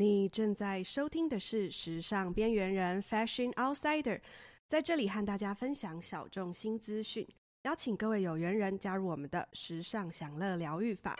你正在收听的是《时尚边缘人》（Fashion Outsider），在这里和大家分享小众新资讯，邀请各位有缘人加入我们的时尚享乐疗愈法。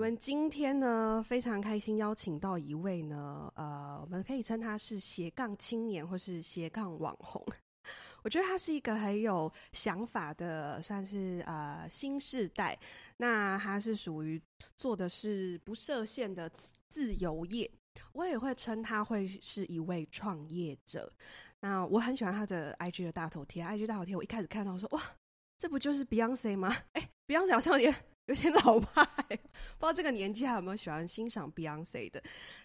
我们今天呢，非常开心邀请到一位呢，呃，我们可以称他是斜杠青年或是斜杠网红。我觉得他是一个很有想法的，算是呃新世代。那他是属于做的是不设限的自由业，我也会称他会是一位创业者。那我很喜欢他的 IG 的大头贴，IG 大头贴我一开始看到我说哇，这不就是 Beyonce 吗？哎，Beyonce 好像有点。老派，不知道这个年纪还有没有喜欢欣赏 Beyonce 的。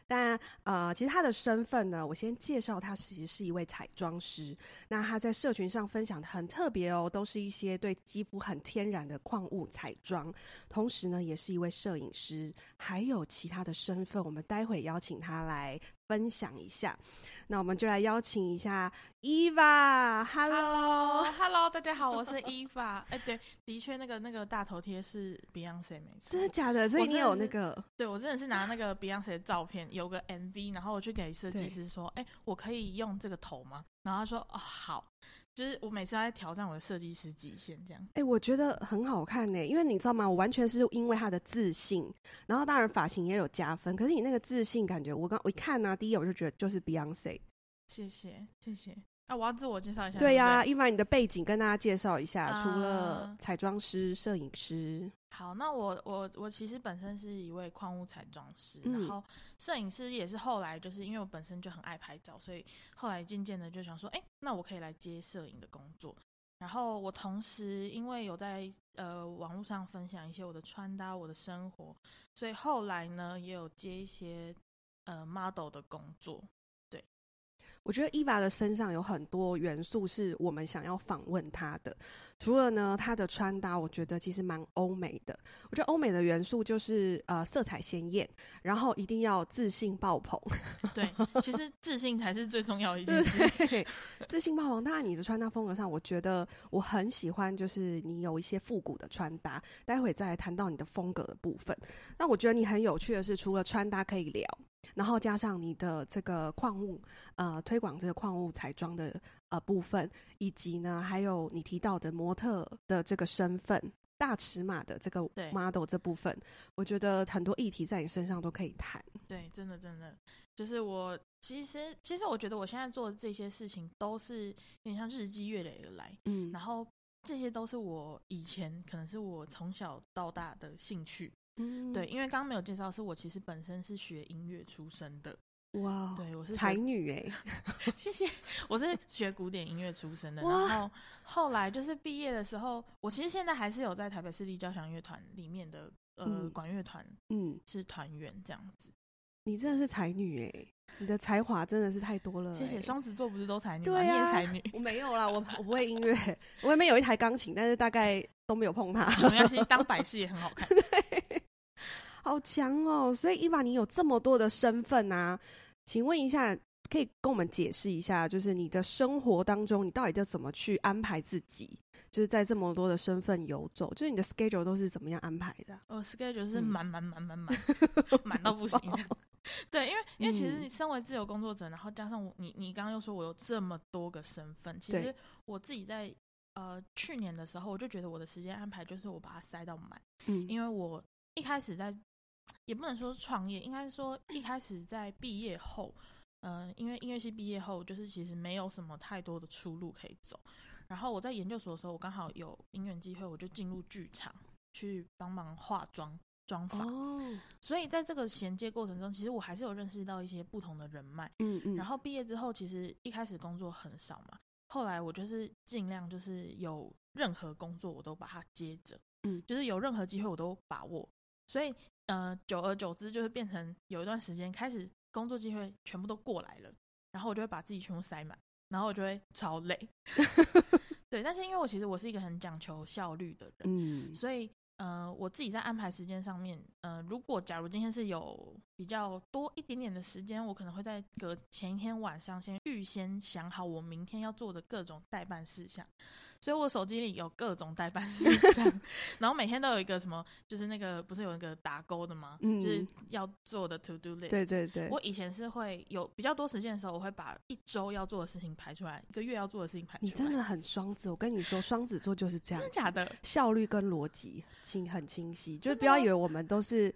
但呃，其实他的身份呢，我先介绍他，其实是一位彩妆师。那他在社群上分享的很特别哦，都是一些对肌肤很天然的矿物彩妆。同时呢，也是一位摄影师，还有其他的身份。我们待会邀请他来分享一下。那我们就来邀请一下伊娃。Hello，Hello，大家好，我是伊娃。哎，对，的确，那个那个大头贴是 Beyonce 没错，真的假的？所以你有那个？对我真的是拿那个 Beyonce 的照片，有个 MV，然后我去给设计师说，哎，我可以用这个头吗？然后他说，哦，好。就是我每次都在挑战我的设计师极限，这样。哎、欸，我觉得很好看呢，因为你知道吗？我完全是因为他的自信，然后当然发型也有加分。可是你那个自信感觉，我刚我一看呢、啊，第一眼我就觉得就是 Beyonce。谢谢，谢谢。啊，我要自我介绍一下。对呀、啊，一凡你的背景跟大家介绍一下，呃、除了彩妆师、摄影师。好，那我我我其实本身是一位矿物彩妆师，嗯、然后摄影师也是后来就是因为我本身就很爱拍照，所以后来渐渐的就想说，哎、欸，那我可以来接摄影的工作。然后我同时因为有在呃网络上分享一些我的穿搭、我的生活，所以后来呢也有接一些呃 model 的工作。我觉得 Eva 的身上有很多元素是我们想要访问她的。除了呢，她的穿搭，我觉得其实蛮欧美的。我觉得欧美的元素就是呃色彩鲜艳，然后一定要自信爆棚。对，其实自信才是最重要的一件事。自信爆棚。当然，你的穿搭风格上，我觉得我很喜欢，就是你有一些复古的穿搭。待会再来谈到你的风格的部分。那我觉得你很有趣的是，除了穿搭可以聊。然后加上你的这个矿物，呃，推广这个矿物彩妆的呃部分，以及呢，还有你提到的模特的这个身份，大尺码的这个 model 这部分，我觉得很多议题在你身上都可以谈。对，真的真的，就是我其实其实我觉得我现在做的这些事情都是有点像日积月累而来，嗯，然后这些都是我以前可能是我从小到大的兴趣。嗯，对，因为刚刚没有介绍，是我其实本身是学音乐出身的。哇，对，我是才女哎，谢谢，我是学古典音乐出身的。然后后来就是毕业的时候，我其实现在还是有在台北市立交响乐团里面的呃、嗯、管乐团，嗯，是团员这样子。你真的是才女哎，你的才华真的是太多了。谢谢，双子座不是都才女吗？对啊，你也才女。我没有啦，我我不会音乐，我那边有一台钢琴，但是大概都没有碰它。没关系，当摆饰也很好看。对。好强哦！所以伊娃你有这么多的身份啊？请问一下，可以跟我们解释一下，就是你的生活当中，你到底要怎么去安排自己？就是在这么多的身份游走，就是你的 schedule 都是怎么样安排的？我 schedule 是满满满满满，满到不行。对，因为因为其实你身为自由工作者，然后加上我，你你刚刚又说我有这么多个身份，其实我自己在呃去年的时候，我就觉得我的时间安排就是我把它塞到满，嗯，因为我一开始在。也不能说是创业，应该说一开始在毕业后，嗯、呃，因为音乐系毕业后，就是其实没有什么太多的出路可以走。然后我在研究所的时候，我刚好有因缘机会，我就进入剧场去帮忙化妆、妆发。哦。所以在这个衔接过程中，其实我还是有认识到一些不同的人脉。嗯嗯。然后毕业之后，其实一开始工作很少嘛，后来我就是尽量就是有任何工作我都把它接着，嗯，就是有任何机会我都把握。所以，呃，久而久之，就会变成有一段时间开始工作机会全部都过来了，然后我就会把自己全部塞满，然后我就会超累。对，但是因为我其实我是一个很讲求效率的人，嗯，所以，呃，我自己在安排时间上面，呃，如果假如今天是有比较多一点点的时间，我可能会在隔前一天晚上先预先想好我明天要做的各种代办事项。所以我手机里有各种代办事项，然后每天都有一个什么，就是那个不是有一个打勾的吗？嗯，就是要做的 to do list。对对对。我以前是会有比较多时间的时候，我会把一周要做的事情排出来，一个月要做的事情排出来。你真的很双子，我跟你说，双子座就是这样。真的假的？效率跟逻辑清很清晰，就是不要以为我们都是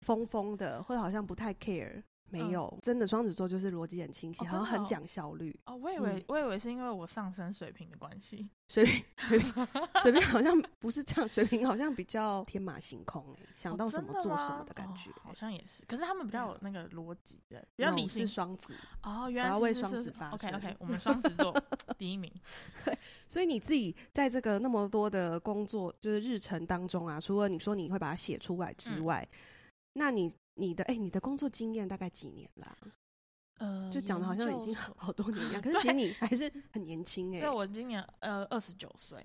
疯疯的，或者好像不太 care。没有，嗯、真的双子座就是逻辑很清晰，好像很讲效率。哦，我以为、嗯、我以为是因为我上升水平的关系，水瓶水瓶水瓶 好像不是这样，水平好像比较天马行空，想到什么做什么的感觉，哦、好像也是。可是他们比较有那个逻辑的，比较理性。双子哦，原来是，要为双子发声。OK OK，我们双子座 第一名。对，所以你自己在这个那么多的工作就是日程当中啊，除了你说你会把它写出来之外，嗯、那你。你的哎、欸，你的工作经验大概几年啦？呃，就讲的好像已经好多年一样，可是其实你还是很年轻哎、欸。对，我今年呃二十九岁，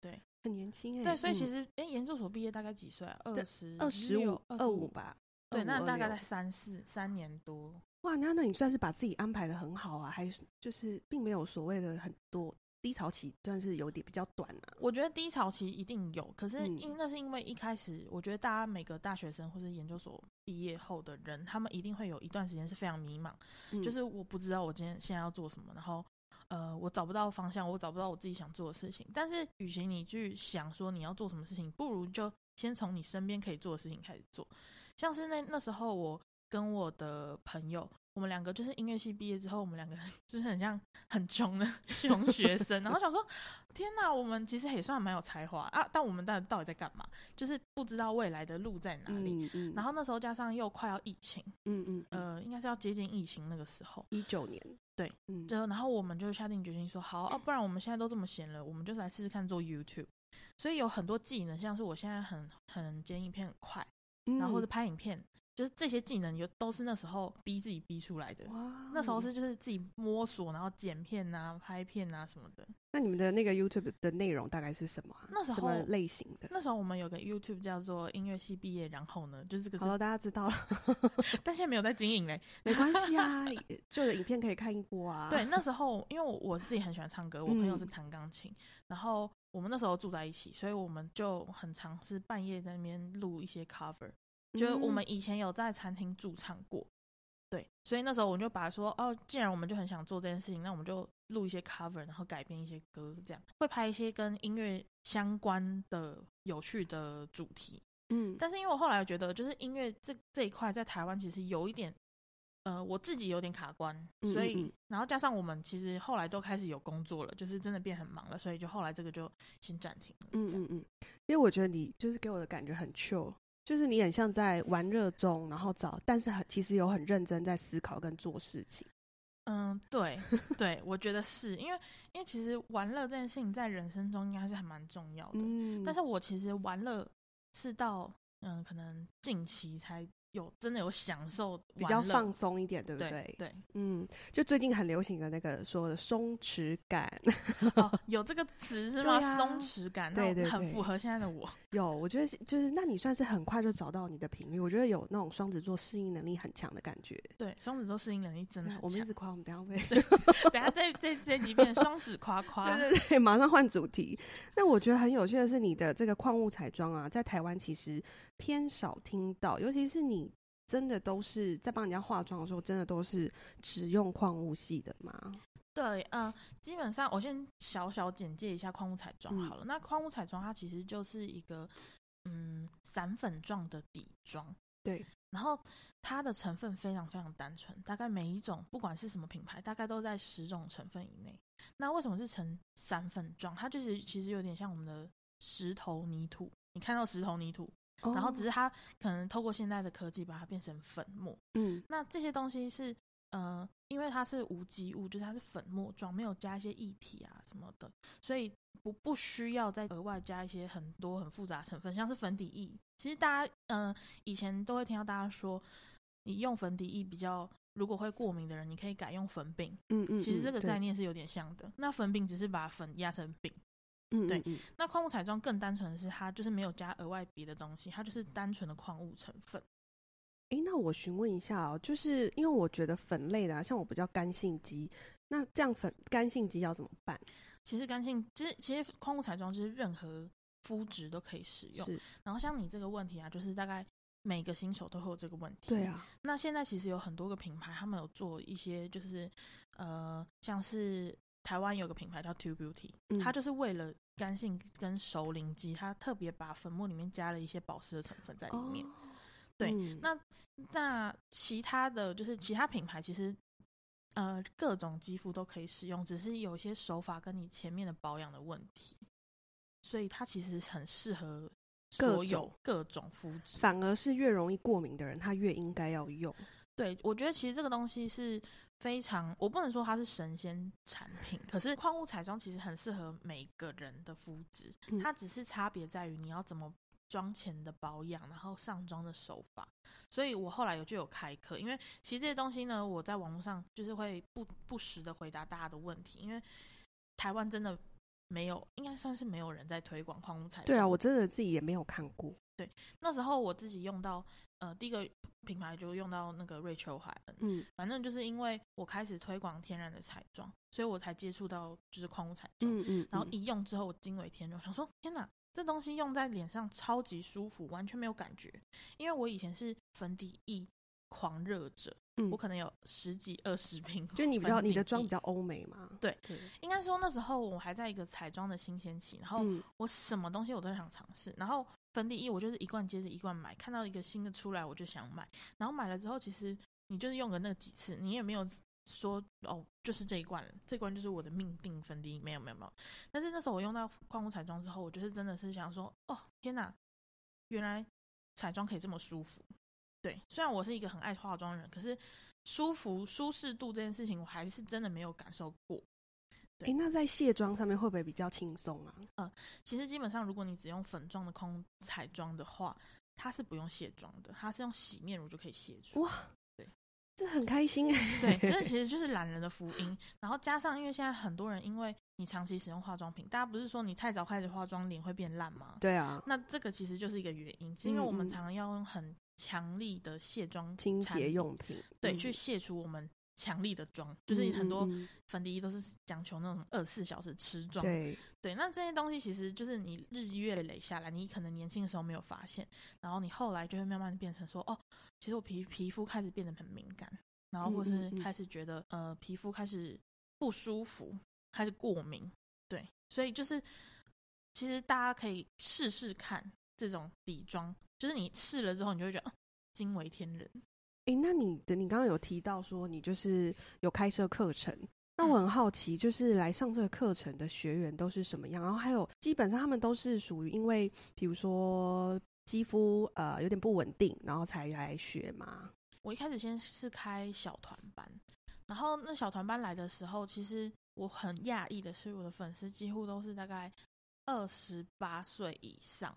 对，很年轻哎、欸。对，所以其实哎，研、欸、究所毕业大概几岁啊？二十二十五二五吧。对，那大概在三四三年多。哇，那那你算是把自己安排的很好啊，还是就是并没有所谓的很多。低潮期算是有点比较短啊，我觉得低潮期一定有，可是因那是因为一开始，我觉得大家每个大学生或是研究所毕业后的人，他们一定会有一段时间是非常迷茫，嗯、就是我不知道我今天现在要做什么，然后呃，我找不到方向，我找不到我自己想做的事情。但是，与其你去想说你要做什么事情，不如就先从你身边可以做的事情开始做。像是那那时候，我跟我的朋友。我们两个就是音乐系毕业之后，我们两个 就是很像很穷的 穷学生，然后想说，天哪，我们其实也算蛮有才华啊，但我们到底到底在干嘛？就是不知道未来的路在哪里。嗯嗯、然后那时候加上又快要疫情，嗯嗯，嗯呃，应该是要接近疫情那个时候，一九年，对，嗯，就然后我们就下定决心说，好啊，不然我们现在都这么闲了，我们就来试试看做 YouTube。所以有很多技能，像是我现在很很剪影片很快，然后或者拍影片。就是这些技能，有都是那时候逼自己逼出来的。哇，那时候是就是自己摸索，然后剪片啊、拍片啊什么的。那你们的那个 YouTube 的内容大概是什么？那时候什么类型的？那时候我们有个 YouTube 叫做音乐系毕业，然后呢，就是这个。好了，大家知道了。但现在没有在经营嘞，没关系啊，旧的影片可以看一波啊。对，那时候因为我我自己很喜欢唱歌，我朋友是弹钢琴，嗯、然后我们那时候住在一起，所以我们就很常是半夜在那边录一些 cover。就我们以前有在餐厅驻唱过，对，所以那时候我就把说，哦，既然我们就很想做这件事情，那我们就录一些 cover，然后改编一些歌，这样会拍一些跟音乐相关的有趣的主题。嗯，但是因为我后来觉得，就是音乐这这一块在台湾其实有一点，呃，我自己有点卡关，所以然后加上我们其实后来都开始有工作了，就是真的变很忙了，所以就后来这个就先暂停了。嗯嗯嗯，因为我觉得你就是给我的感觉很 chill。就是你很像在玩乐中，然后找，但是很其实有很认真在思考跟做事情。嗯，对，对，我觉得是因为，因为其实玩乐这件事情在人生中应该是还蛮重要的。嗯，但是我其实玩乐是到嗯，可能近期才。有真的有享受，比较放松一点，对不对？对，对嗯，就最近很流行的那个说的松弛感，哦，有这个词是吗？松弛、啊、感，对，对对，很符合现在的我。有，我觉得就是，那你算是很快就找到你的频率。我觉得有那种双子座适应能力很强的感觉。对，双子座适应能力真的很强。我们一直夸，我们等下会，等下这这这几遍双子夸夸。对对对，马上换主题。那我觉得很有趣的是，你的这个矿物彩妆啊，在台湾其实偏少听到，尤其是你。真的都是在帮人家化妆的时候，真的都是只用矿物系的吗？对，嗯、呃，基本上我先小小简介一下矿物彩妆好了。嗯、那矿物彩妆它其实就是一个嗯散粉状的底妆，对。然后它的成分非常非常单纯，大概每一种不管是什么品牌，大概都在十种成分以内。那为什么是成散粉状？它就是其实有点像我们的石头泥土。你看到石头泥土？然后只是它可能透过现在的科技把它变成粉末，嗯，那这些东西是呃，因为它是无机物，就是它是粉末状，没有加一些液体啊什么的，所以不不需要再额外加一些很多很复杂成分，像是粉底液。其实大家嗯、呃、以前都会听到大家说，你用粉底液比较，如果会过敏的人，你可以改用粉饼，嗯，嗯嗯，其实这个概念是有点像的。那粉饼只是把粉压成饼。嗯，对，那矿物彩妆更单纯的是，它就是没有加额外别的东西，它就是单纯的矿物成分。哎、欸，那我询问一下哦，就是因为我觉得粉类的、啊，像我比较干性肌，那这样粉干性肌要怎么办？其实干性，其实其实矿物彩妆就是任何肤质都可以使用。是。然后像你这个问题啊，就是大概每个新手都会有这个问题。对啊。那现在其实有很多个品牌，他们有做一些，就是呃，像是台湾有个品牌叫 Two Beauty，、嗯、它就是为了干性跟熟龄肌，它特别把粉末里面加了一些保湿的成分在里面。哦对，嗯、那那其他的就是其他品牌，其实呃各种肌肤都可以使用，只是有些手法跟你前面的保养的问题，所以它其实很适合所有各种肤质。反而是越容易过敏的人，他越应该要用。对，我觉得其实这个东西是非常，我不能说它是神仙产品，可是矿物彩妆其实很适合每个人的肤质，嗯、它只是差别在于你要怎么。妆前的保养，然后上妆的手法，所以我后来有就有开课，因为其实这些东西呢，我在网络上就是会不不时的回答大家的问题，因为台湾真的没有，应该算是没有人在推广矿物彩妆。对啊，我真的自己也没有看过。对，那时候我自己用到，呃，第一个品牌就用到那个瑞秋海恩，嗯，反正就是因为我开始推广天然的彩妆，所以我才接触到就是矿物彩妆，嗯，嗯嗯，然后一用之后我惊为天人，想说天哪！这东西用在脸上超级舒服，完全没有感觉。因为我以前是粉底液狂热者，嗯，我可能有十几二十瓶。就你比较你的妆比较欧美嘛？对，对应该说那时候我还在一个彩妆的新鲜期，然后我什么东西我都想尝试。然后粉底液我就是一罐接着一罐买，看到一个新的出来我就想买。然后买了之后，其实你就是用个那几次，你也没有。说哦，就是这一罐了，这罐就是我的命定粉底液，没有没有没有。但是那时候我用到矿物彩妆之后，我就是真的是想说，哦天哪，原来彩妆可以这么舒服。对，虽然我是一个很爱化妆的人，可是舒服舒适度这件事情，我还是真的没有感受过。哎、欸，那在卸妆上面会不会比较轻松啊？呃，其实基本上如果你只用粉状的空彩妆的话，它是不用卸妆的，它是用洗面乳就可以卸出。哇！这很开心哎，对，这 其实就是懒人的福音。然后加上，因为现在很多人因为你长期使用化妆品，大家不是说你太早开始化妆脸会变烂吗？对啊，那这个其实就是一个原因，是因为我们常常要用很强力的卸妆清洁用品，对，嗯、去卸除我们强力的妆，就是很多粉底液都是讲求那种二十四小时持妆，对对。那这些东西其实就是你日积月累下来，你可能年轻的时候没有发现，然后你后来就会慢慢变成说，哦。其实我皮皮肤开始变得很敏感，然后或是开始觉得嗯嗯嗯呃皮肤开始不舒服，开始过敏，对，所以就是其实大家可以试试看这种底妆，就是你试了之后，你就会觉得惊为天人。哎，那你的你刚刚有提到说你就是有开设课程，那我很好奇，就是来上这个课程的学员都是什么样？然后还有基本上他们都是属于因为比如说。肌肤呃有点不稳定，然后才来学嘛。我一开始先是开小团班，然后那小团班来的时候，其实我很讶异的是，我的粉丝几乎都是大概二十八岁以上，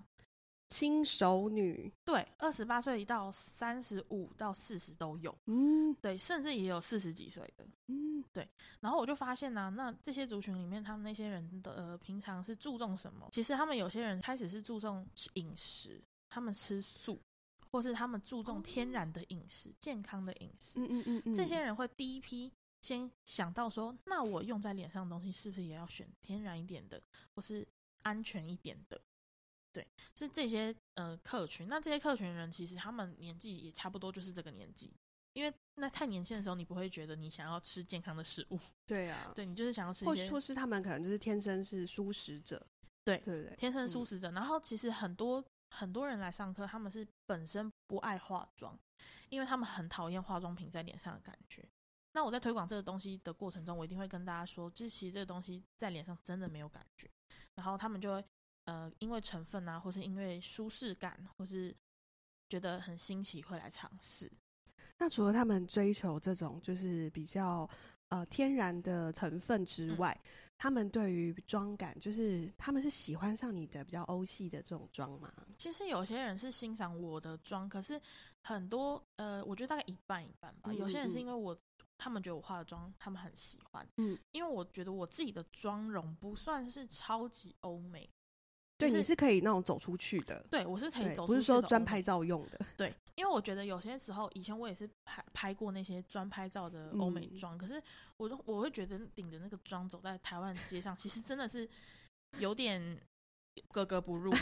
轻熟女。对，二十八岁到三十五到四十都有。嗯，对，甚至也有四十几岁的。嗯，对。然后我就发现呢、啊，那这些族群里面，他们那些人的呃平常是注重什么？其实他们有些人开始是注重饮食。他们吃素，或是他们注重天然的饮食、健康的饮食。嗯嗯嗯嗯，这些人会第一批先想到说，那我用在脸上的东西是不是也要选天然一点的，或是安全一点的？对，是这些呃客群。那这些客群人其实他们年纪也差不多，就是这个年纪。因为那太年轻的时候，你不会觉得你想要吃健康的食物。对啊，对，你就是想要吃一些，或是他们可能就是天生是素食者。对对对，天生素食者。嗯、然后其实很多。很多人来上课，他们是本身不爱化妆，因为他们很讨厌化妆品在脸上的感觉。那我在推广这个东西的过程中，我一定会跟大家说，就是其实这个东西在脸上真的没有感觉。然后他们就会呃，因为成分啊，或是因为舒适感，或是觉得很新奇，会来尝试。那除了他们追求这种就是比较呃天然的成分之外，嗯他们对于妆感，就是他们是喜欢上你的比较欧系的这种妆吗？其实有些人是欣赏我的妆，可是很多呃，我觉得大概一半一半吧。嗯嗯，有些人是因为我，他们觉得我化的妆，他们很喜欢。嗯，因为我觉得我自己的妆容不算是超级欧美。对，就是、你是可以那种走出去的。对，我是可以走出去的。不是说专拍照用的。对，因为我觉得有些时候，以前我也是拍拍过那些专拍照的欧美妆，嗯、可是我都我会觉得顶着那个妆走在台湾街上，其实真的是有点。格格不入，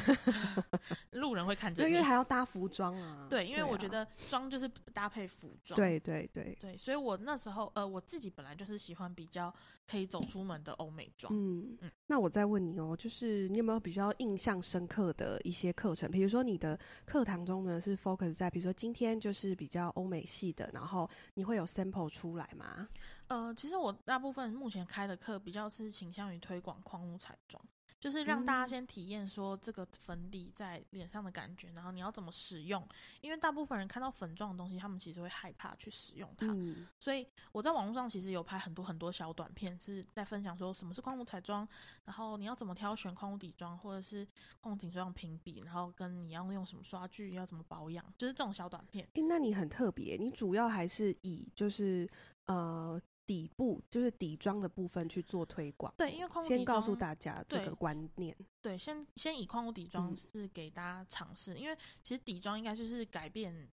路人会看着，因为还要搭服装啊。对，因为我觉得妆就是搭配服装。对对对对，所以我那时候呃，我自己本来就是喜欢比较可以走出门的欧美妆。嗯嗯。那我再问你哦，就是你有没有比较印象深刻的一些课程？比如说你的课堂中呢是 focus 在，比如说今天就是比较欧美系的，然后你会有 sample 出来吗？呃，其实我大部分目前开的课比较是倾向于推广矿物彩妆。就是让大家先体验说这个粉底在脸上的感觉，然后你要怎么使用。因为大部分人看到粉状的东西，他们其实会害怕去使用它。嗯、所以我在网络上其实有拍很多很多小短片，是在分享说什么是矿物彩妆，然后你要怎么挑选矿物底妆，或者是矿物底妆评比，然后跟你要用什么刷具，要怎么保养，就是这种小短片。欸、那你很特别，你主要还是以就是呃。底部就是底妆的部分去做推广，对，因为矿物底妆先告诉大家这个观念，对，对先先以矿物底妆是给大家尝试，嗯、因为其实底妆应该就是改变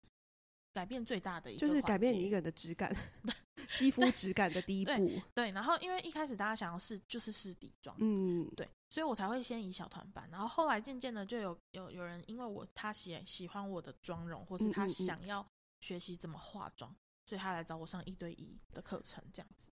改变最大的一个，就是改变你一个人的质感 肌肤质感的 第一步对，对。然后因为一开始大家想要试就是试底妆，嗯，对，所以我才会先以小团版，然后后来渐渐的就有有有人因为我他喜喜欢我的妆容，或是他想要学习怎么化妆。嗯嗯嗯所以他来找我上一对一的课程，这样子。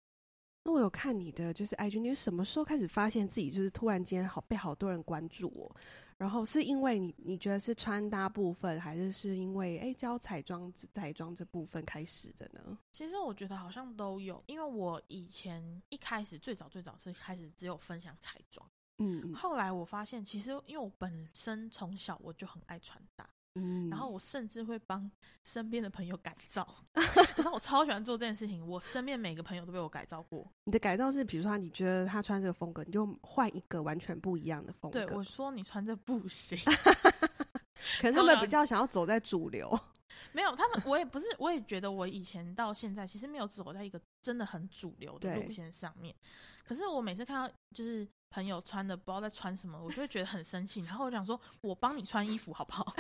那我有看你的，就是 IG，你什么时候开始发现自己就是突然间好被好多人关注我？然后是因为你你觉得是穿搭部分，还是是因为哎教彩妆彩妆这部分开始的呢？其实我觉得好像都有，因为我以前一开始最早最早是开始只有分享彩妆，嗯，后来我发现其实因为我本身从小我就很爱穿搭。嗯，然后我甚至会帮身边的朋友改造，然后我超喜欢做这件事情。我身边每个朋友都被我改造过。你的改造是，比如说你觉得他穿这个风格，你就换一个完全不一样的风格。对，我说你穿这不行，可是他们比较想要走在主流。没有，他们我也不是，我也觉得我以前到现在其实没有走在一个真的很主流的路线上面。可是我每次看到就是。朋友穿的不知道在穿什么，我就会觉得很生气。然后我想说，我帮你穿衣服好不好？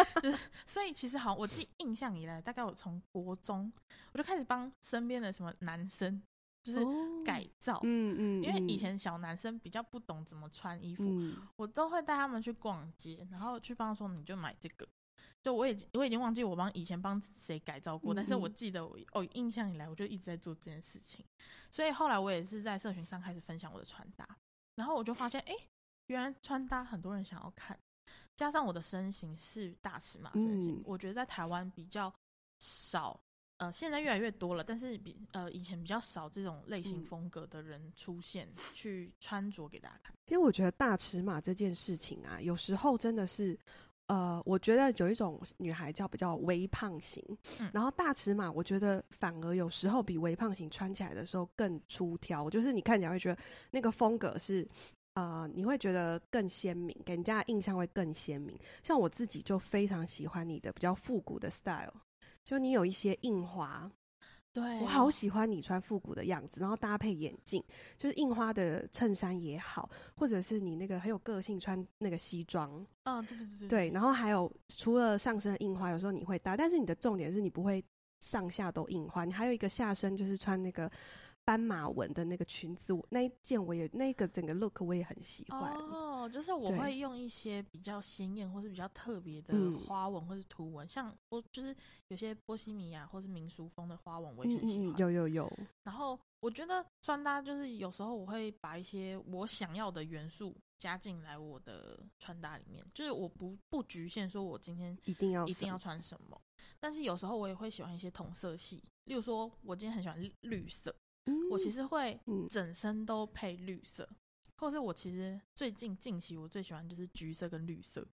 所以其实好，我自己印象以来，大概我从国中我就开始帮身边的什么男生就是改造，嗯嗯，因为以前小男生比较不懂怎么穿衣服，我都会带他们去逛街，然后去帮他说你就买这个。就我已经我已经忘记我帮以前帮谁改造过，但是我记得我哦印象以来我就一直在做这件事情，所以后来我也是在社群上开始分享我的穿搭。然后我就发现，哎，原来穿搭很多人想要看，加上我的身形是大尺码身形，嗯、我觉得在台湾比较少，呃，现在越来越多了，但是比呃以前比较少这种类型风格的人出现，嗯、去穿着给大家看。因为我觉得大尺码这件事情啊，有时候真的是。呃，我觉得有一种女孩叫比较微胖型，嗯、然后大尺码，我觉得反而有时候比微胖型穿起来的时候更出挑，就是你看起来会觉得那个风格是，呃，你会觉得更鲜明，给人家的印象会更鲜明。像我自己就非常喜欢你的比较复古的 style，就你有一些印花。对，我好喜欢你穿复古的样子，然后搭配眼镜，就是印花的衬衫也好，或者是你那个很有个性穿那个西装，嗯，对对对对，对，然后还有除了上身的印花，有时候你会搭，但是你的重点是你不会上下都印花，你还有一个下身就是穿那个。斑马纹的那个裙子，那一件我也那个整个 look 我也很喜欢。哦，就是我会用一些比较鲜艳或是比较特别的花纹或是图文，嗯、像我就是有些波西米亚或是民俗风的花纹，我也很喜欢。嗯嗯，有有有。然后我觉得穿搭就是有时候我会把一些我想要的元素加进来我的穿搭里面，就是我不不局限说我今天一定要一定要穿什么，但是有时候我也会喜欢一些同色系，例如说我今天很喜欢绿色。我其实会整身都配绿色，嗯、或是我其实最近近期我最喜欢就是橘色跟绿色，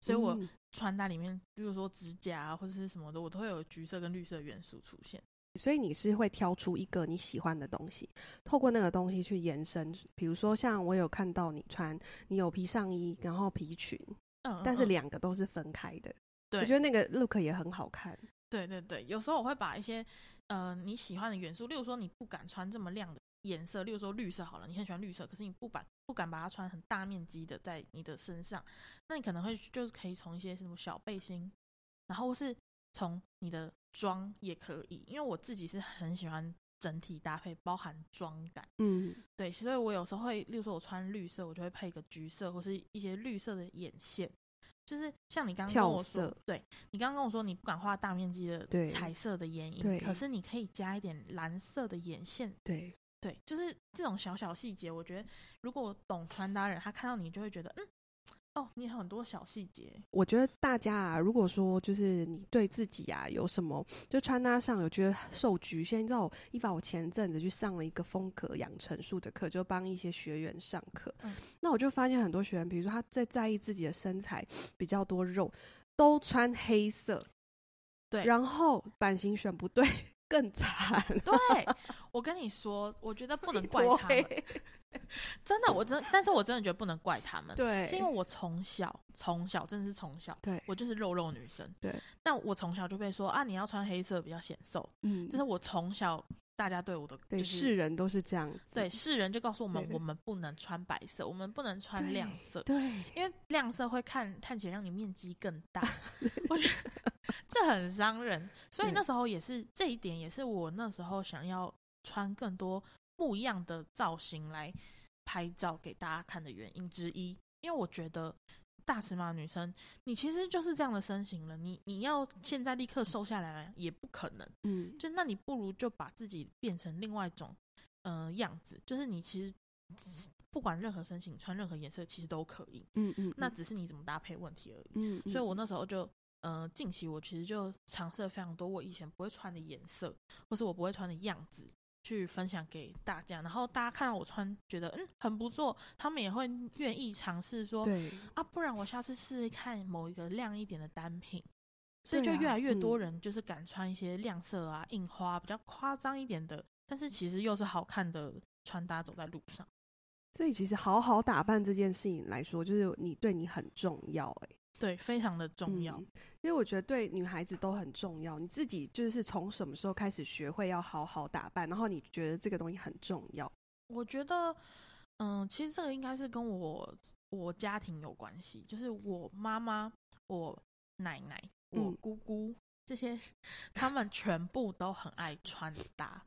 所以我穿搭里面，比如说指甲啊或者是什么的，我都会有橘色跟绿色元素出现。所以你是会挑出一个你喜欢的东西，透过那个东西去延伸。比如说像我有看到你穿，你有皮上衣，然后皮裙，嗯，但是两个都是分开的，对，我觉得那个 look 也很好看。对对对，有时候我会把一些。呃，你喜欢的元素，例如说你不敢穿这么亮的颜色，例如说绿色好了，你很喜欢绿色，可是你不敢不敢把它穿很大面积的在你的身上，那你可能会就是可以从一些什么小背心，然后是从你的妆也可以，因为我自己是很喜欢整体搭配，包含妆感。嗯，对，所以我有时候会，例如说我穿绿色，我就会配一个橘色或是一些绿色的眼线。就是像你刚刚跟我说，对，你刚刚跟我说你不敢画大面积的彩色的眼影，可是你可以加一点蓝色的眼线。对对，就是这种小小细节，我觉得如果懂穿搭人，他看到你就会觉得，嗯，哦，你很多小细节。我觉得大家啊，如果说就是你对自己啊有什么就穿搭上有觉得受局限，你知道我一把我前阵子去上了一个风格养成术的课，就帮一些学员上课。嗯，那我就发现很多学员，比如说他在在意自己的身材比较多肉，都穿黑色。对，然后版型选不对。更惨，对，我跟你说，我觉得不能怪他们，真的，我真，但是我真的觉得不能怪他们，对，是因为我从小从小真的是从小，对，我就是肉肉女生，对，那我从小就被说啊，你要穿黑色比较显瘦，嗯，就是我从小大家对我的，对，世人都是这样子，对，世人就告诉我们，我们不能穿白色，我们不能穿亮色，对，因为亮色会看看起来让你面积更大，我觉得。这很伤人，所以那时候也是这一点，也是我那时候想要穿更多不一样的造型来拍照给大家看的原因之一。因为我觉得大尺码女生，你其实就是这样的身形了，你你要现在立刻瘦下来也不可能。嗯，就那你不如就把自己变成另外一种嗯、呃、样子，就是你其实不管任何身形，穿任何颜色其实都可以。嗯嗯，那只是你怎么搭配问题而已。嗯，所以我那时候就。嗯、呃，近期我其实就尝试了非常多我以前不会穿的颜色，或是我不会穿的样子，去分享给大家。然后大家看到我穿，觉得嗯很不错，他们也会愿意尝试说，对啊，不然我下次试试看某一个亮一点的单品。所以就越来越多人就是敢穿一些亮色啊、印花比较夸张一点的，但是其实又是好看的穿搭走在路上。所以其实好好打扮这件事情来说，就是你对你很重要哎、欸。对，非常的重要，嗯，因为我觉得对女孩子都很重要。你自己就是从什么时候开始学会要好好打扮，然后你觉得这个东西很重要？我觉得，嗯，其实这个应该是跟我我家庭有关系，就是我妈妈、我奶奶、我姑姑、嗯、这些，他们全部都很爱穿搭。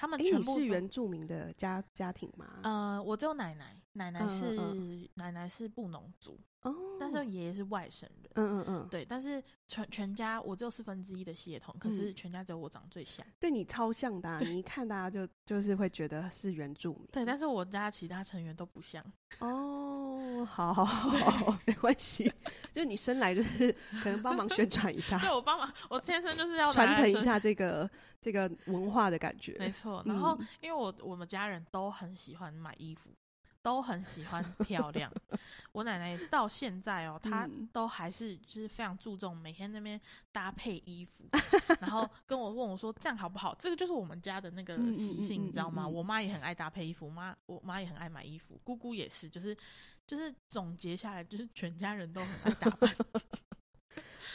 他们全部是原住民的家家庭吗？呃，我只有奶奶，奶奶是、嗯嗯、奶奶是布农族。哦，但是爷爷是外省人，嗯嗯嗯，对，但是全全家我只有四分之一的血统，可是全家只有我长最像，对你超像的，啊你一看大家就就是会觉得是原住民，对，但是我家其他成员都不像。哦，好 好好，没关系，就你生来就是可能帮忙宣传一下，对我帮忙，我天生就是要传承一下这个这个文化的感觉，没错。然后因为我我们家人都很喜欢买衣服。都很喜欢漂亮，我奶奶到现在哦，她都还是就是非常注重每天那边搭配衣服，然后跟我问我说这样好不好？这个就是我们家的那个习性，你知道吗？我妈也很爱搭配衣服，妈我妈也很爱买衣服，姑姑也是，就是就是总结下来就是全家人都很爱打扮。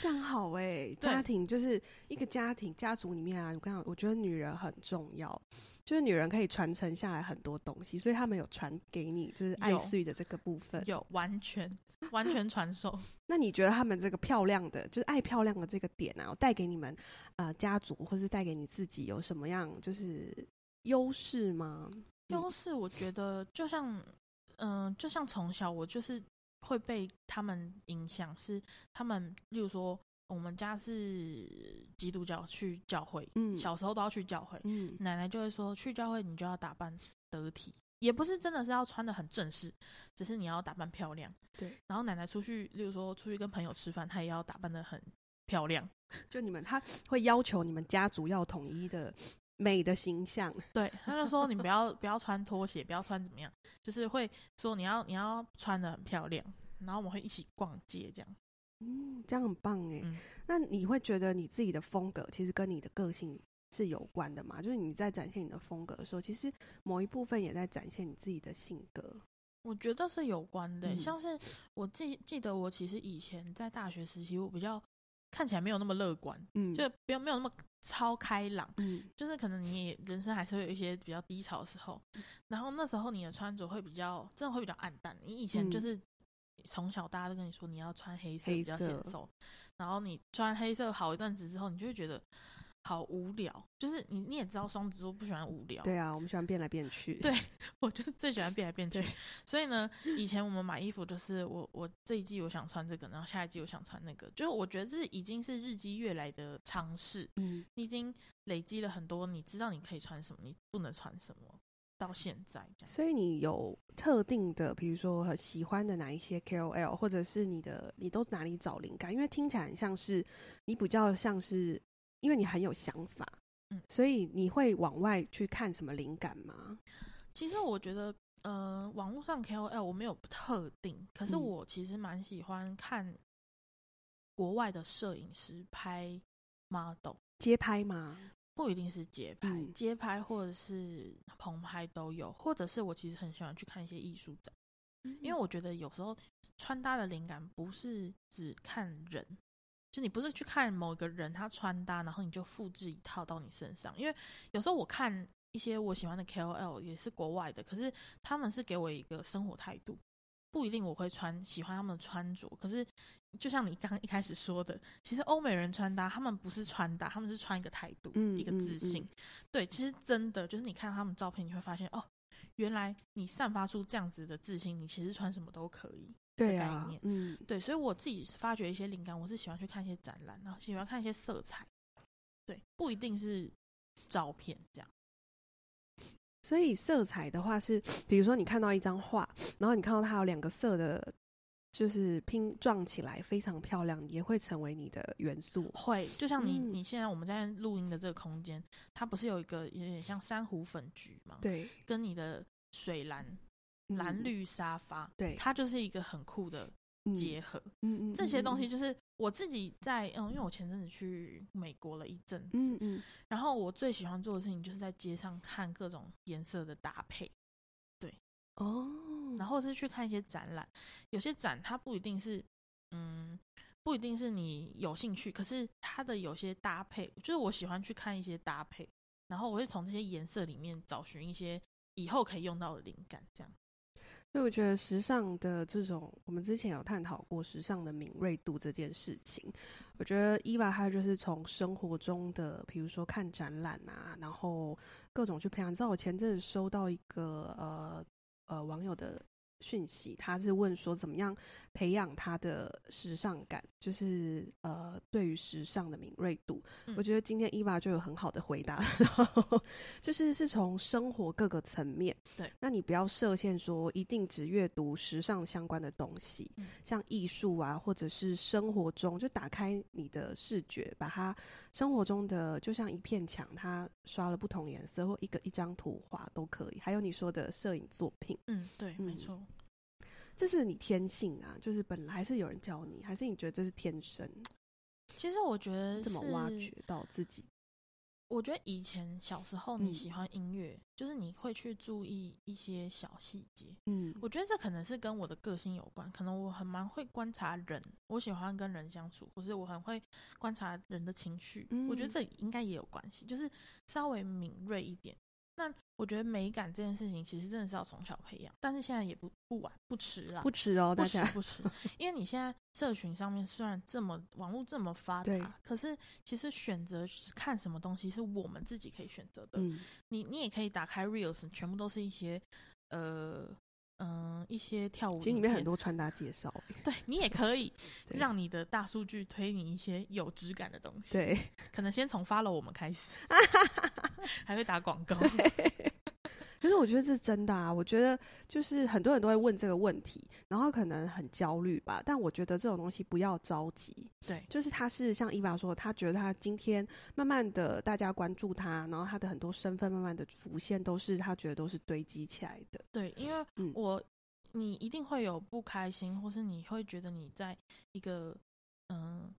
这样好哎、欸，家庭就是一个家庭家族里面啊，我刚刚我觉得女人很重要，就是女人可以传承下来很多东西，所以他们有传给你，就是爱睡的这个部分有，有完全完全传授。那你觉得他们这个漂亮的，就是爱漂亮的这个点啊，带给你们呃家族，或是带给你自己有什么样就是优势吗？优势，我觉得就像嗯、呃，就像从小我就是。会被他们影响，是他们，例如说，我们家是基督教，去教会，嗯，小时候都要去教会，嗯，奶奶就会说，去教会你就要打扮得体，也不是真的是要穿的很正式，只是你要打扮漂亮，对。然后奶奶出去，例如说出去跟朋友吃饭，她也要打扮的很漂亮。就你们，他会要求你们家族要统一的。美的形象，对，他就说你不要不要穿拖鞋，不要穿怎么样，就是会说你要你要穿的很漂亮，然后我们会一起逛街这样，嗯，这样很棒哎。嗯、那你会觉得你自己的风格其实跟你的个性是有关的吗？就是你在展现你的风格的时候，其实某一部分也在展现你自己的性格。我觉得是有关的，嗯、像是我记记得我其实以前在大学时期，我比较。看起来没有那么乐观，嗯，就不要没有那么超开朗，嗯，就是可能你也人生还是会有一些比较低潮的时候，然后那时候你的穿着会比较真的会比较暗淡。你以前就是从小大家都跟你说你要穿黑色比较显瘦，然后你穿黑色好一段子之后，你就会觉得。好无聊，就是你你也知道双子座不喜欢无聊。对啊，我们喜欢变来变去。对，我就是最喜欢变来变去。所以呢，以前我们买衣服就是我我这一季我想穿这个，然后下一季我想穿那个，就是我觉得这已经是日积月累的尝试。嗯，你已经累积了很多，你知道你可以穿什么，你不能穿什么，到现在这样。所以你有特定的，比如说很喜欢的哪一些 KOL，或者是你的，你都哪里找灵感？因为听起来很像是你比较像是。因为你很有想法，嗯，所以你会往外去看什么灵感吗？其实我觉得，呃，网络上 KOL 我没有特定，可是我其实蛮喜欢看国外的摄影师拍 model 街拍吗？不一定是街拍，嗯，街拍或者是棚拍都有，或者是我其实很喜欢去看一些艺术展，嗯，因为我觉得有时候穿搭的灵感不是只看人。就你不是去看某个人他穿搭，然后你就复制一套到你身上。因为有时候我看一些我喜欢的 KOL 也是国外的，可是他们是给我一个生活态度，不一定我会穿喜欢他们的穿着。可是就像你刚刚一开始说的，其实欧美人穿搭，他们不是穿搭，他们是穿一个态度，嗯，一个自信。嗯嗯。对，其实真的就是你看他们照片，你会发现哦，原来你散发出这样子的自信，你其实穿什么都可以。对啊，嗯，对，所以我自己发掘一些灵感，我是喜欢去看一些展览，然后喜欢看一些色彩，对，不一定是照片这样。所以色彩的话是，比如说你看到一张画，然后你看到它有两个色的，就是拼撞起来非常漂亮，也会成为你的元素。会，就像你，嗯，你现在我们在录音的这个空间，它不是有一个有点像珊瑚粉橘吗？对，跟你的水蓝。蓝绿沙发，对，它就是一个很酷的结合。嗯嗯，这些东西就是我自己在嗯，因为我前阵子去美国了一阵子，嗯嗯，然后我最喜欢做的事情就是在街上看各种颜色的搭配，对，哦，然后是去看一些展览，有些展它不一定是，嗯，不一定是你有兴趣，可是它的有些搭配，就是我喜欢去看一些搭配，然后我会从这些颜色里面找寻一些以后可以用到的灵感，这样。所以我觉得时尚的这种，我们之前有探讨过时尚的敏锐度这件事情。我觉得伊娃她就是从生活中的，比如说看展览啊，然后各种去培养。你知道我前阵子收到一个呃呃网友的讯息，他是问说怎么样培养他的时尚感，就是呃对于时尚的敏锐度。嗯。我觉得今天伊娃就有很好的回答，然后就是是从生活各个层面。对，那你不要设限说一定只阅读时尚相关的东西，嗯、像艺术啊，或者是生活中就打开你的视觉，把它生活中的就像一片墙，它刷了不同颜色或一个一张图画都可以。还有你说的摄影作品，嗯，对，嗯、没错。这是你天性啊？就是本来还是有人教你，还是你觉得这是天生？其实我觉得怎么挖掘到自己？我觉得以前小时候你喜欢音乐，嗯，就是你会去注意一些小细节。嗯，我觉得这可能是跟我的个性有关。可能我很蛮会观察人，我喜欢跟人相处，或是我很会观察人的情绪。嗯，我觉得这应该也有关系，就是稍微敏锐一点。那我觉得美感这件事情其实真的是要从小培养，但是现在也不不晚不迟啦，不迟哦，大家不迟，因为你现在社群上面虽然这么网络这么发达，可是其实选择看什么东西是我们自己可以选择的。嗯，你你也可以打开 Reels，全部都是一些呃。嗯，一些跳舞，其实里面很多穿搭介绍。对，你也可以 让你的大数据推你一些有质感的东西。对，可能先从 follow 我们开始，还会打广告。可是我觉得这是真的啊！我觉得就是很多人都会问这个问题，然后可能很焦虑吧。但我觉得这种东西不要着急。对，就是他是像伊娃说，他觉得他今天慢慢的大家关注他，然后他的很多身份慢慢的浮现，都是他觉得都是堆积起来的。对，因为我、嗯、你一定会有不开心，或是你会觉得你在一个嗯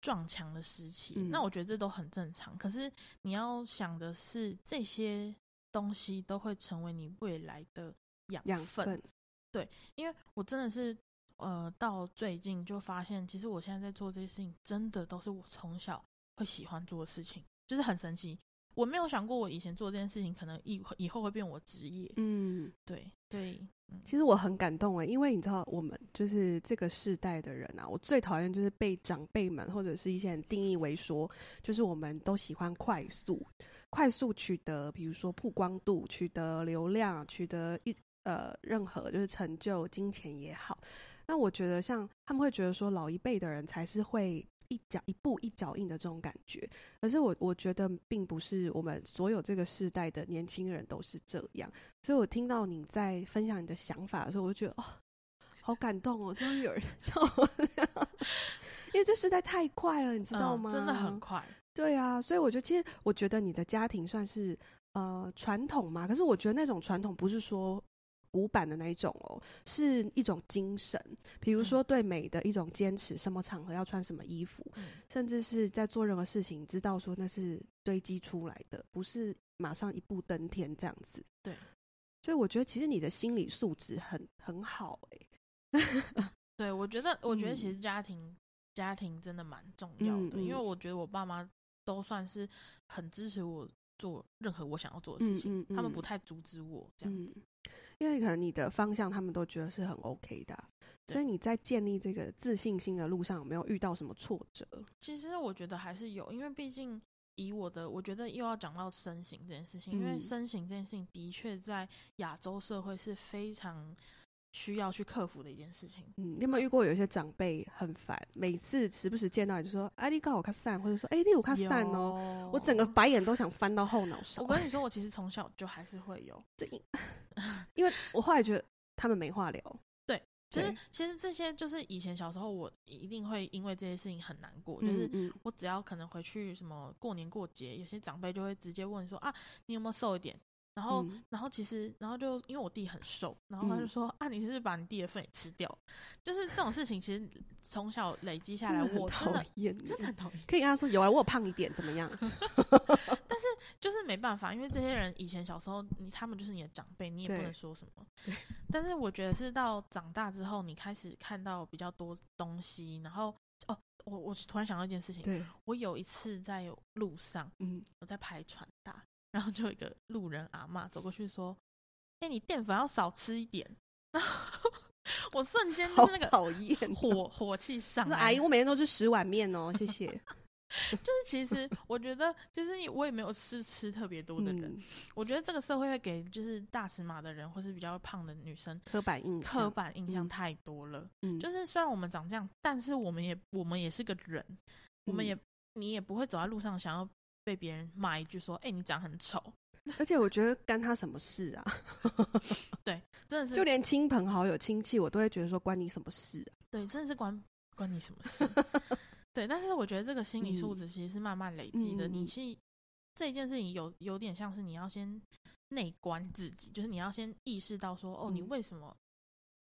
撞墙的时期、嗯，那我觉得这都很正常。可是你要想的是这些。东西都会成为你未来的养分，分，对，因为我真的是，呃，到最近就发现，其实我现在在做这些事情，真的都是我从小会喜欢做的事情，就是很神奇。我没有想过，我以前做这件事情，可能以以后会变我职业。嗯，对对，嗯，其实我很感动哎，因为你知道，我们就是这个世代的人啊，我最讨厌就是被长辈们或者是一些人定义为说，就是我们都喜欢快速、快速取得，比如说曝光度、取得流量、取得一呃任何就是成就、金钱也好。那我觉得像他们会觉得说，老一辈的人才是会。一脚一步一脚印的这种感觉，可是我我觉得并不是我们所有这个世代的年轻人都是这样，所以我听到你在分享你的想法的时候，我就觉得哦，好感动哦，终于有人像我这样，因为这世代太快了，你知道吗？嗯，真的很快。对啊，所以我觉得其实我觉得你的家庭算是呃传统嘛，可是我觉得那种传统不是说。古板的那一种哦，是一种精神，比如说对美的一种坚持，什么场合要穿什么衣服，嗯、甚至是在做任何事情，知道说那是堆积出来的，不是马上一步登天这样子。对，所以我觉得其实你的心理素质很很好哎、欸。对，我觉得我觉得其实家庭、嗯、家庭真的蛮重要的，因为我觉得我爸妈都算是很支持我做任何我想要做的事情，嗯嗯嗯、他们不太阻止我这样子。嗯因为可能你的方向他们都觉得是很 OK 的，对所以你在建立这个自信心的路上有没有遇到什么挫折？其实我觉得还是有，因为毕竟以我的，我觉得又要讲到身形这件事情，嗯、因为身形这件事情的确在亚洲社会是非常。需要去克服的一件事情。嗯，你有没有遇过有一些长辈很烦，每次时不时见到你就说：“哎，你刚好看散，或者说：“哎，你有看散哦。”我整个白眼都想翻到后脑勺。我跟你说，我其实从小就还是会有，就因 因为我后来觉得他们没话聊。对，其实其实这些就是以前小时候我一定会因为这些事情很难过，就是我只要可能回去什么过年过节，有些长辈就会直接问说：“啊，你有没有瘦一点？”然后，嗯、然后其实，然后就因为我弟很瘦，然后他就说：“嗯、啊，你是不是把你弟的粪也吃掉？”就是这种事情，其实从小累积下来，我真的真的很讨厌。可以跟他说：“有啊，我有胖一点，怎么样？”但是就是没办法，因为这些人以前小时候，你他们就是你的长辈，你也不能说什么。但是我觉得是到长大之后，你开始看到比较多东西，然后哦，我我突然想到一件事情，对我有一次在路上，嗯，我在排传达。然后就有一个路人阿嬷走过去说：“哎、欸，你淀粉要少吃一点。”然后我瞬间就是那个讨厌火火气上来。阿姨，我每天都吃十碗面哦，谢谢。就是其实我觉得，其实我也没有吃吃特别多的人。嗯、我觉得这个社会会给就是大尺码的人，或是比较胖的女生刻板印刻板印象太多了。嗯，就是虽然我们长这样，但是我们也我们也是个人，嗯、我们也你也不会走在路上想要。被别人骂一句说：“哎、欸，你长很丑。”而且我觉得干他什么事啊？对，真的是，就连亲朋好友、亲戚，我都会觉得说关你什么事啊？对，真的是关关你什么事？对，但是我觉得这个心理素质其实是慢慢累积的。嗯、你去这一件事情有有点像是你要先内观自己，就是你要先意识到说：“哦，你为什么、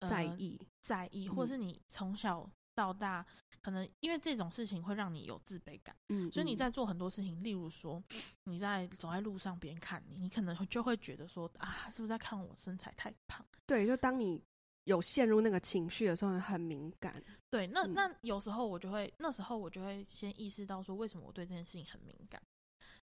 呃、在意在意？”或是你从小。到大，可能因为这种事情会让你有自卑感，嗯，所以你在做很多事情，例如说你在走在路上，别人看你，你可能就会觉得说啊，是不是在看我身材太胖？对，就当你有陷入那个情绪的时候，很敏感。对，那那有时候我就会，那时候我就会先意识到说，为什么我对这件事情很敏感。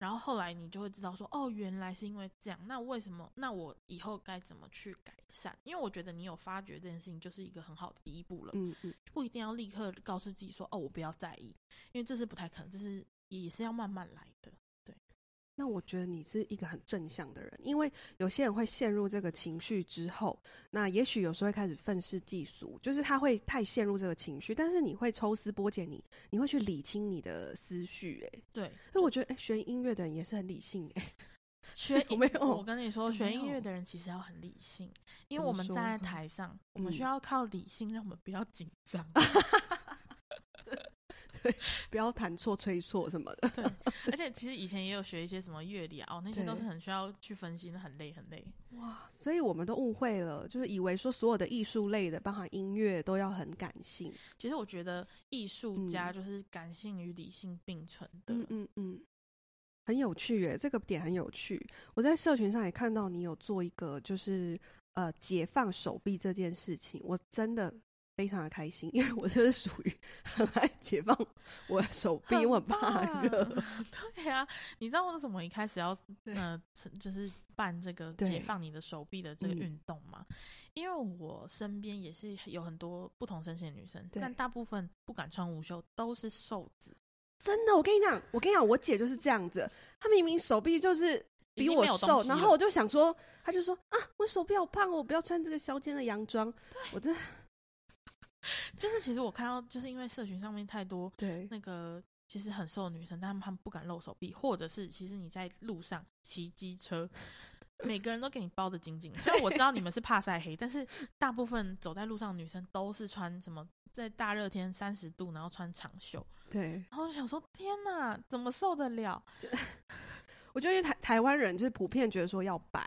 然后后来你就会知道说，哦，原来是因为这样。那为什么？那我以后该怎么去改善？因为我觉得你有发觉这件事情，就是一个很好的第一步了。嗯嗯，不一定要立刻告诉自己说，哦，我不要在意，因为这是不太可能，这是也是要慢慢来的。那我觉得你是一个很正向的人，因为有些人会陷入这个情绪之后，那也许有时候会开始愤世嫉俗，就是他会太陷入这个情绪，但是你会抽丝剥茧，你你会去理清你的思绪，哎，对，所以我觉得，哎，学音乐的人也是很理性，哎，学 没有？我跟你说，学音乐的人其实要很理性，因为我们站在台上，我们需要靠理性，让我们不要紧张。对，不要弹错、吹错什么的。对，而且其实以前也有学一些什么乐理啊，哦，那些都是很需要去分析，那很累很累。哇，所以我们都误会了，就是以为说所有的艺术类的，包含音乐，都要很感性。其实我觉得艺术家就是感性与理性并存的。嗯嗯嗯，很有趣耶，这个点很有趣。我在社群上也看到你有做一个，就是呃解放手臂这件事情，我真的非常的开心，因为我就是属于很爱解放我的手臂，我很怕热。对啊，你知道为什么一开始要呃，就是办这个解放你的手臂的这个运动吗？嗯、因为我身边也是有很多不同身形的女生，但大部分不敢穿无袖，都是瘦子。真的，我跟你讲，我跟你讲，我姐就是这样子，她明明手臂就是比我瘦，然后我就想说，她就说啊，我手臂好胖，我不要穿这个削肩的洋装。我真的。就是其实我看到，就是因为社群上面太多对那个其实很瘦的女生，但她们她们不敢露手臂，或者是其实你在路上骑机车，每个人都给你包得紧紧。虽然我知道你们是怕晒黑，但是大部分走在路上的女生都是穿什么，在大热天三十度，然后穿长袖。对，然后就想说，天哪，怎么受得了？我觉得台台湾人就是普遍觉得说要白，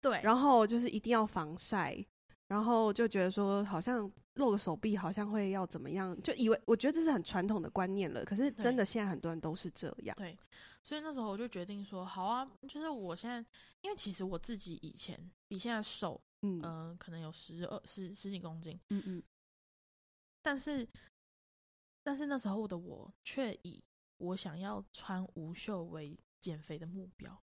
对，然后就是一定要防晒。然后就觉得说，好像露个手臂好像会要怎么样，就以为我觉得这是很传统的观念了。可是真的现在很多人都是这样。对，所以那时候我就决定说，好啊，就是我现在，因为其实我自己以前比现在瘦，嗯、呃，可能有十二十十几公斤，嗯嗯。但是，但是那时候的我却以我想要穿无袖为减肥的目标。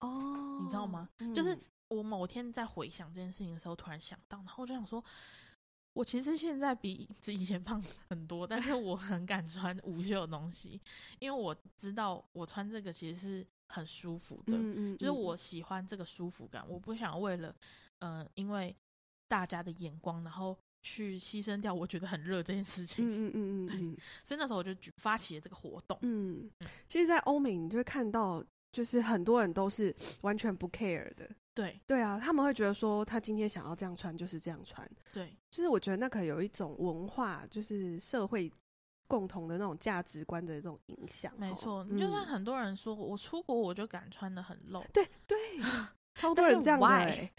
哦，你知道吗？嗯、就是。我某天在回想这件事情的时候，突然想到，然后我就想说，我其实现在比以前胖很多，但是我很敢穿无袖的东西，因为我知道我穿这个其实是很舒服的，嗯嗯嗯，就是我喜欢这个舒服感，我不想为了，呃，因为大家的眼光，然后去牺牲掉我觉得很热这件事情，嗯嗯嗯嗯，所以那时候我就举发起了这个活动，嗯，其实，在欧美你就会看到，就是很多人都是完全不 care 的。对对啊，他们会觉得说他今天想要这样穿就是这样穿。对，就是我觉得那可能有一种文化，就是社会共同的那种价值观的这种影响。没错，嗯、就算很多人说我出国我就敢穿的很露，对 对，超多人这样的、欸。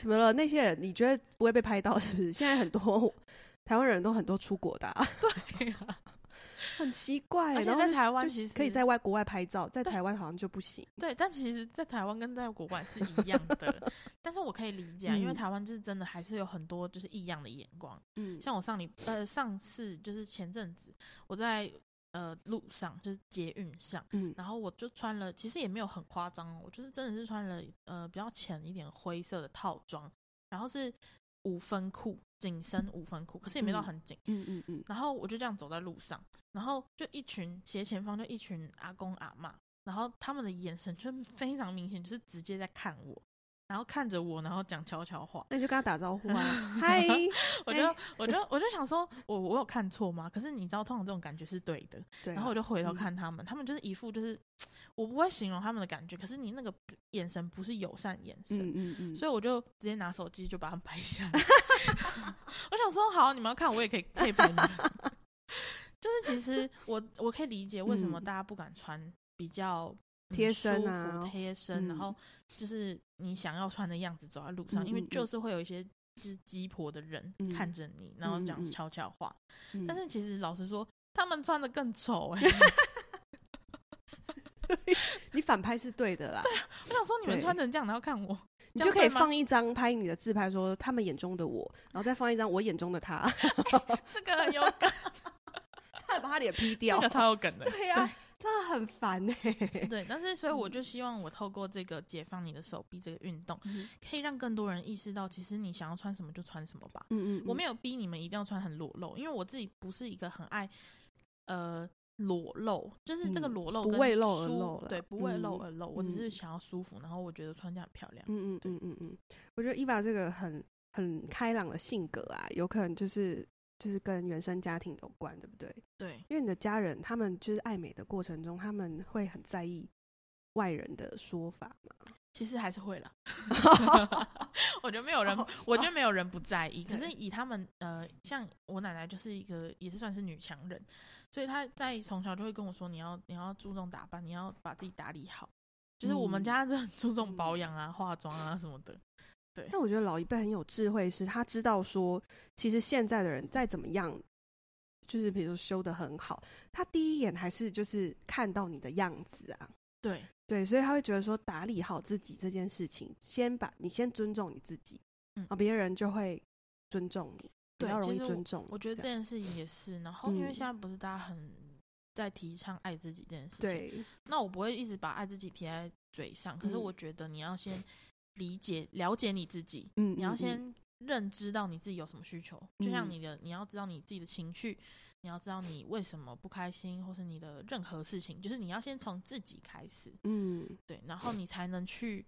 怎么了？那些人你觉得不会被拍到是不是？现在很多 台湾人都很多出国的、啊，对啊。很奇怪，而且在台湾其实可以在外国外拍照，在台湾好像就不行。对，但其实，在台湾跟在国外是一样的。但是我可以理解，因为台湾就是真的还是有很多就是异样的眼光。嗯，像我上礼呃上次就是前阵子我在呃路上就是捷运上，嗯，然后我就穿了，其实也没有很夸张，我就是真的是穿了呃比较浅一点灰色的套装，然后是。五分裤，紧身五分裤，可是也没到很紧。嗯嗯嗯。然后我就这样走在路上，然后就一群斜前方就一群阿公阿嬷，然后他们的眼神就非常明显，就是直接在看我。然后看着我，然后讲悄悄话，那你就跟他打招呼啊，嗨！我就我就我就想说，我我有看错吗？可是你知道，通常这种感觉是对的。对啊。然后我就回头看他们，嗯、他们就是一副就是，我不会形容他们的感觉，可是你那个眼神不是友善眼神，嗯嗯嗯，所以我就直接拿手机就把他们拍下来。我想说，好，你们要看，我也可以可以拍你们。就是其实我我可以理解为什么大家不敢穿比较。贴身啊，贴身，然后就是你想要穿的样子走在路上，因为就是会有一些就是鸡婆的人看着你，然后讲悄悄话。但是其实老实说，他们穿的更丑哎。你反拍是对的啦。对啊，我想说你们穿成这样，然后看我，你就可以放一张拍你的自拍，说他们眼中的我，然后再放一张我眼中的他。这个很有梗，再把他脸 P 掉，这个超有梗的。对呀。真的很烦哎、欸，对，但是所以我就希望我透过这个解放你的手臂这个运动，嗯、可以让更多人意识到，其实你想要穿什么就穿什么吧。嗯，嗯嗯，我没有逼你们一定要穿很裸露，因为我自己不是一个很爱呃裸露，就是这个裸露跟不为露而露，对，不为露而露，嗯、我只是想要舒服，然后我觉得穿这样很漂亮。嗯嗯嗯嗯嗯，我觉得伊娃这个很很开朗的性格啊，有可能就是。就是跟原生家庭有关，对不对？对，因为你的家人他们就是爱美的过程中，他们会很在意外人的说法嘛。其实还是会啦 我觉得没有人，我觉得没有人不在意。可是以他们呃，像我奶奶就是一个也是算是女强人，所以她在从小就会跟我说，你要你要注重打扮，你要把自己打理好。就是我们家就很注重保养啊、化妆啊什么的。对，但我觉得老一辈很有智慧，是他知道说，其实现在的人再怎么样，就是比如说修的很好，他第一眼还是就是看到你的样子啊。对对，所以他会觉得说，打理好自己这件事情，先把你先尊重你自己，嗯，啊，别人就会尊重你。比较容易尊重。我觉得这件事情也是。然后因为现在不是大家很在提倡爱自己这件事情，对。那我不会一直把爱自己贴在嘴上，可是我觉得你要先理解、了解你自己。嗯，你要先认知到你自己有什么需求，就像你的，你要知道你自己的情绪。你要知道你为什么不开心，或是你的任何事情，就是你要先从自己开始，嗯，对，然后你才能去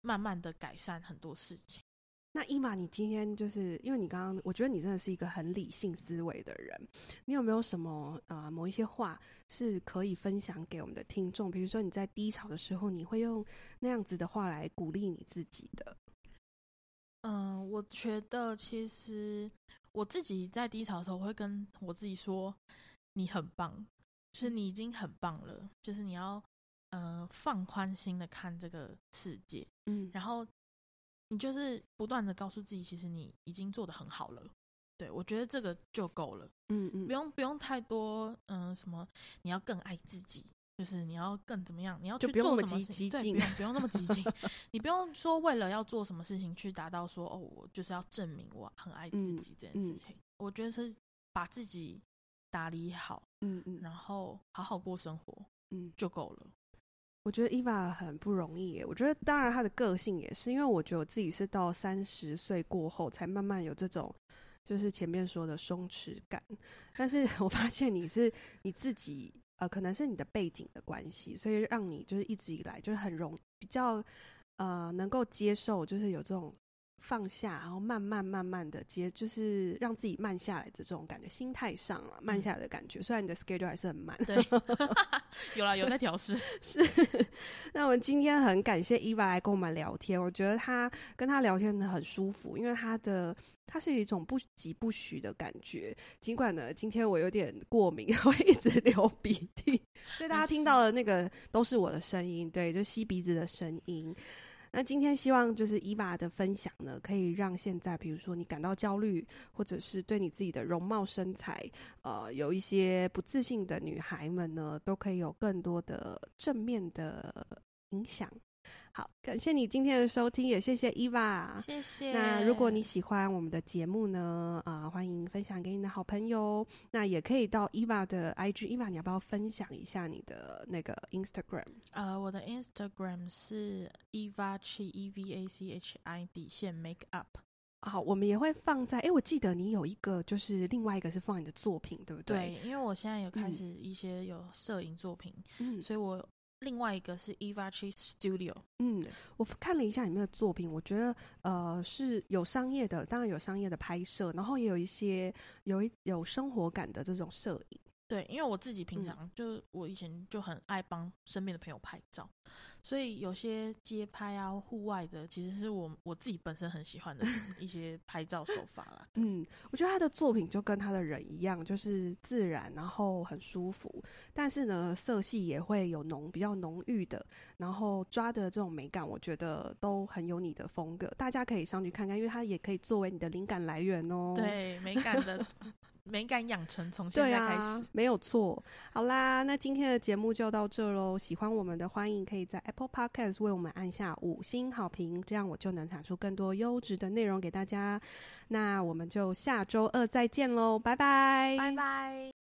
慢慢的改善很多事情。那伊玛，你今天就是因为你刚刚，我觉得你真的是一个很理性思维的人，你有没有什么呃某一些话是可以分享给我们的听众？比如说你在低潮的时候，你会用那样子的话来鼓励你自己的？嗯、呃，我觉得其实。我自己在低潮的时候，我会跟我自己说：“你很棒，就是你已经很棒了。就是你要，呃，放宽心的看这个世界，嗯，然后你就是不断的告诉自己，其实你已经做的很好了。对，我觉得这个就够了，嗯嗯，不用不用太多，嗯、呃，什么你要更爱自己。”就是你要更怎么样？你要去做什么事情？对，不用不用那么激进。你不用说为了要做什么事情去达到说哦，我就是要证明我很爱自己这件事情。嗯嗯、我觉得是把自己打理好，嗯嗯，然后好好过生活，嗯，就够了。我觉得伊娃很不容易耶。我觉得当然她的个性也是，因为我觉得我自己是到三十岁过后才慢慢有这种，就是前面说的松弛感。但是 我发现你是你自己。呃，可能是你的背景的关系，所以让你就是一直以来就是很容比较呃能够接受，就是有这种。放下，然后慢慢慢慢的接，就是让自己慢下来的这种感觉，心态上啊，慢下来的感觉。嗯、虽然你的 schedule 还是很慢，对，有啦，有在调试。是，那我们今天很感谢伊娃来跟我们聊天，我觉得他跟他聊天很舒服，因为他的他是一种不疾不徐的感觉。尽管呢，今天我有点过敏，会一直流鼻涕，所以大家听到的那个都是我的声音，对，就吸鼻子的声音。那今天希望就是伊娃的分享呢，可以让现在比如说你感到焦虑，或者是对你自己的容貌身材，呃，有一些不自信的女孩们呢，都可以有更多的正面的影响。好，感谢你今天的收听，也谢谢伊娃，谢谢。那如果你喜欢我们的节目呢，啊、呃，欢迎分享给你的好朋友。那也可以到伊娃的 IG，伊娃你要不要分享一下你的那个 Instagram？呃，我的 Instagram 是 Evachi E V A C H I 底线 Make Up。好，我们也会放在。哎、欸，我记得你有一个，就是另外一个是放你的作品，对不对？对，因为我现在有开始一些有摄影作品，嗯，所以我。另外一个是 Evachi Studio，嗯，我看了一下里面的作品，我觉得呃是有商业的，当然有商业的拍摄，然后也有一些有一有生活感的这种摄影。对，因为我自己平常就、嗯、我以前就很爱帮身边的朋友拍照，所以有些街拍啊、户外的，其实是我我自己本身很喜欢的 一些拍照手法啦。嗯，我觉得他的作品就跟他的人一样，就是自然，然后很舒服，但是呢，色系也会有浓比较浓郁的，然后抓的这种美感，我觉得都很有你的风格。大家可以上去看看，因为它也可以作为你的灵感来源哦。对，美感的。美感养成从现在开始，啊、没有错。好啦，那今天的节目就到这喽。喜欢我们的，欢迎可以在 Apple Podcast 为我们按下五星好评，这样我就能产出更多优质的内容给大家。那我们就下周二再见喽，拜拜，拜拜。